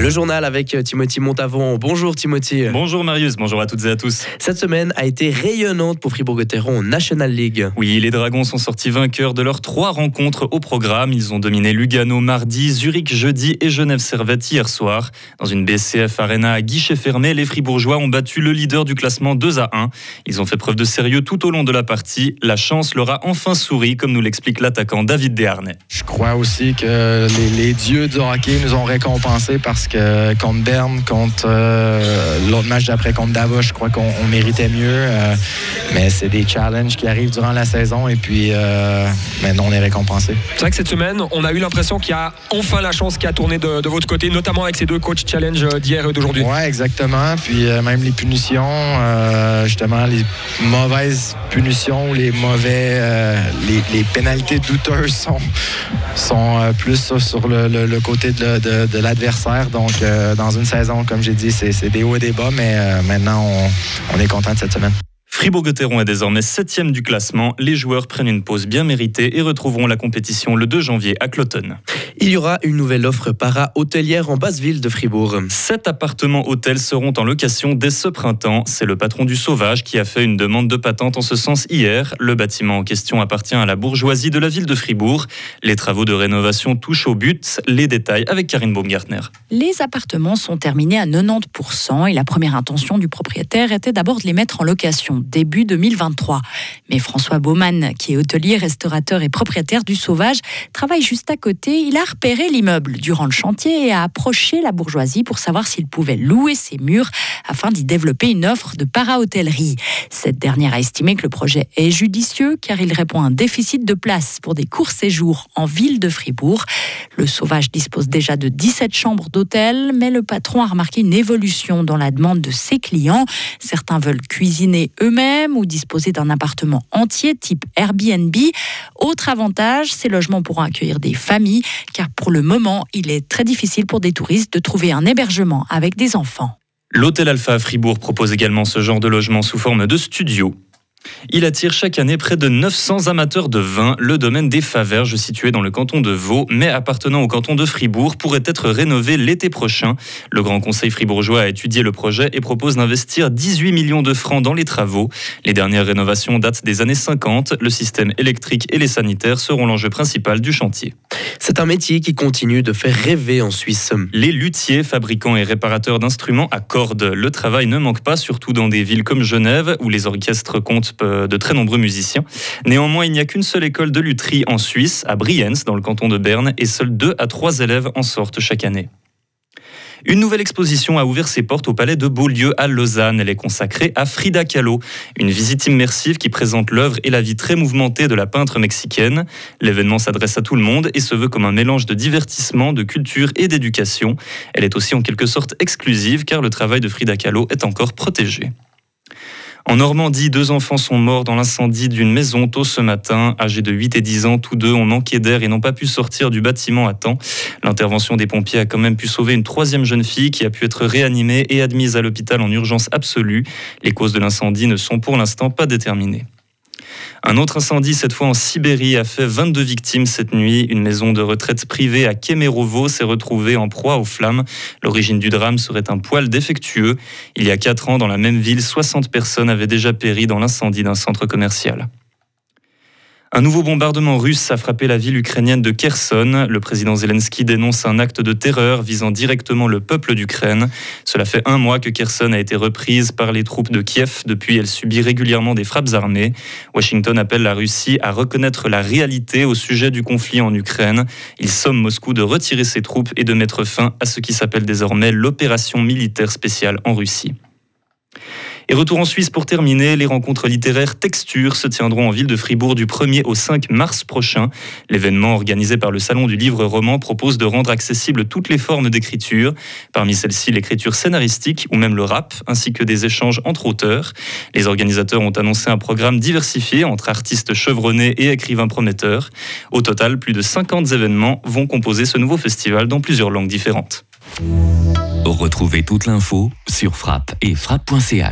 Le journal avec euh, Timothy Montavon. Bonjour Timothy. Bonjour Marius, bonjour à toutes et à tous. Cette semaine a été rayonnante pour Fribourg-Gotteron en National League. Oui, les Dragons sont sortis vainqueurs de leurs trois rencontres au programme. Ils ont dominé Lugano mardi, Zurich jeudi et Genève Servette hier soir. Dans une BCF Arena à guichet fermé, les Fribourgeois ont battu le leader du classement 2 à 1. Ils ont fait preuve de sérieux tout au long de la partie. La chance leur a enfin souri, comme nous l'explique l'attaquant David Desharnais. Je crois aussi que les, les dieux du hockey nous ont récompensés parce contre Berne, contre euh, l'autre match d'après contre Davos, je crois qu'on méritait mieux. Euh, mais c'est des challenges qui arrivent durant la saison et puis euh, maintenant on est récompensé. C'est vrai que cette semaine, on a eu l'impression qu'il y a enfin la chance qui a tourné de, de votre côté, notamment avec ces deux coachs challenge d'hier et d'aujourd'hui. Ouais, exactement. Puis euh, même les punitions, euh, justement, les mauvaises punitions, les mauvais, euh, les, les pénalités douteuses sont, sont plus sur le, le- le côté de, de- de l'adversaire. Donc, euh, dans une saison, comme j'ai dit, c'est des hauts et des bas, mais euh, maintenant, on, on est content de cette semaine. Fribourg-Gotteron est désormais septième du classement. Les joueurs prennent une pause bien méritée et retrouveront la compétition le 2 janvier à Cloton. Il y aura une nouvelle offre para-hôtelière en basse ville de Fribourg. Sept appartements hôtels seront en location dès ce printemps. C'est le patron du Sauvage qui a fait une demande de patente en ce sens hier. Le bâtiment en question appartient à la bourgeoisie de la ville de Fribourg. Les travaux de rénovation touchent au but. Les détails avec Karine Baumgartner. Les appartements sont terminés à 90% et la première intention du propriétaire était d'abord de les mettre en location début 2023. Mais François Baumann, qui est hôtelier, restaurateur et propriétaire du Sauvage, travaille juste à côté. Il a repéré l'immeuble durant le chantier et a approché la bourgeoisie pour savoir s'il pouvait louer ses murs afin d'y développer une offre de para-hôtellerie. Cette dernière a estimé que le projet est judicieux car il répond à un déficit de place pour des courts séjours en ville de Fribourg. Le Sauvage dispose déjà de 17 chambres d'hôtel, mais le patron a remarqué une évolution dans la demande de ses clients. Certains veulent cuisiner eux-mêmes ou disposer d'un appartement entier type Airbnb. Autre avantage, ces logements pourront accueillir des familles, car pour le moment, il est très difficile pour des touristes de trouver un hébergement avec des enfants. L'hôtel Alpha à Fribourg propose également ce genre de logement sous forme de studio. Il attire chaque année près de 900 amateurs de vin. Le domaine des Faverges, situé dans le canton de Vaud, mais appartenant au canton de Fribourg, pourrait être rénové l'été prochain. Le Grand Conseil fribourgeois a étudié le projet et propose d'investir 18 millions de francs dans les travaux. Les dernières rénovations datent des années 50. Le système électrique et les sanitaires seront l'enjeu principal du chantier. C'est un métier qui continue de faire rêver en Suisse. Les luthiers, fabricants et réparateurs d'instruments à cordes. Le travail ne manque pas, surtout dans des villes comme Genève, où les orchestres comptent de très nombreux musiciens. Néanmoins, il n'y a qu'une seule école de lutherie en Suisse, à Brienz, dans le canton de Berne, et seuls deux à trois élèves en sortent chaque année. Une nouvelle exposition a ouvert ses portes au palais de Beaulieu à Lausanne. Elle est consacrée à Frida Kahlo, une visite immersive qui présente l'œuvre et la vie très mouvementée de la peintre mexicaine. L'événement s'adresse à tout le monde et se veut comme un mélange de divertissement, de culture et d'éducation. Elle est aussi en quelque sorte exclusive car le travail de Frida Kahlo est encore protégé. En Normandie, deux enfants sont morts dans l'incendie d'une maison tôt ce matin. Âgés de 8 et 10 ans, tous deux ont manqué d'air et n'ont pas pu sortir du bâtiment à temps. L'intervention des pompiers a quand même pu sauver une troisième jeune fille qui a pu être réanimée et admise à l'hôpital en urgence absolue. Les causes de l'incendie ne sont pour l'instant pas déterminées. Un autre incendie, cette fois en Sibérie, a fait 22 victimes cette nuit. Une maison de retraite privée à Kemerovo s'est retrouvée en proie aux flammes. L'origine du drame serait un poêle défectueux. Il y a 4 ans, dans la même ville, 60 personnes avaient déjà péri dans l'incendie d'un centre commercial. Un nouveau bombardement russe a frappé la ville ukrainienne de Kherson. Le président Zelensky dénonce un acte de terreur visant directement le peuple d'Ukraine. Cela fait un mois que Kherson a été reprise par les troupes de Kiev. Depuis, elle subit régulièrement des frappes armées. Washington appelle la Russie à reconnaître la réalité au sujet du conflit en Ukraine. Il somme Moscou de retirer ses troupes et de mettre fin à ce qui s'appelle désormais l'opération militaire spéciale en Russie. Et retour en Suisse pour terminer, les rencontres littéraires Texture se tiendront en ville de Fribourg du 1er au 5 mars prochain. L'événement organisé par le Salon du Livre Roman propose de rendre accessibles toutes les formes d'écriture, parmi celles-ci l'écriture scénaristique ou même le rap, ainsi que des échanges entre auteurs. Les organisateurs ont annoncé un programme diversifié entre artistes chevronnés et écrivains prometteurs. Au total, plus de 50 événements vont composer ce nouveau festival dans plusieurs langues différentes. Retrouvez toute l'info sur frappe et frappe.ch.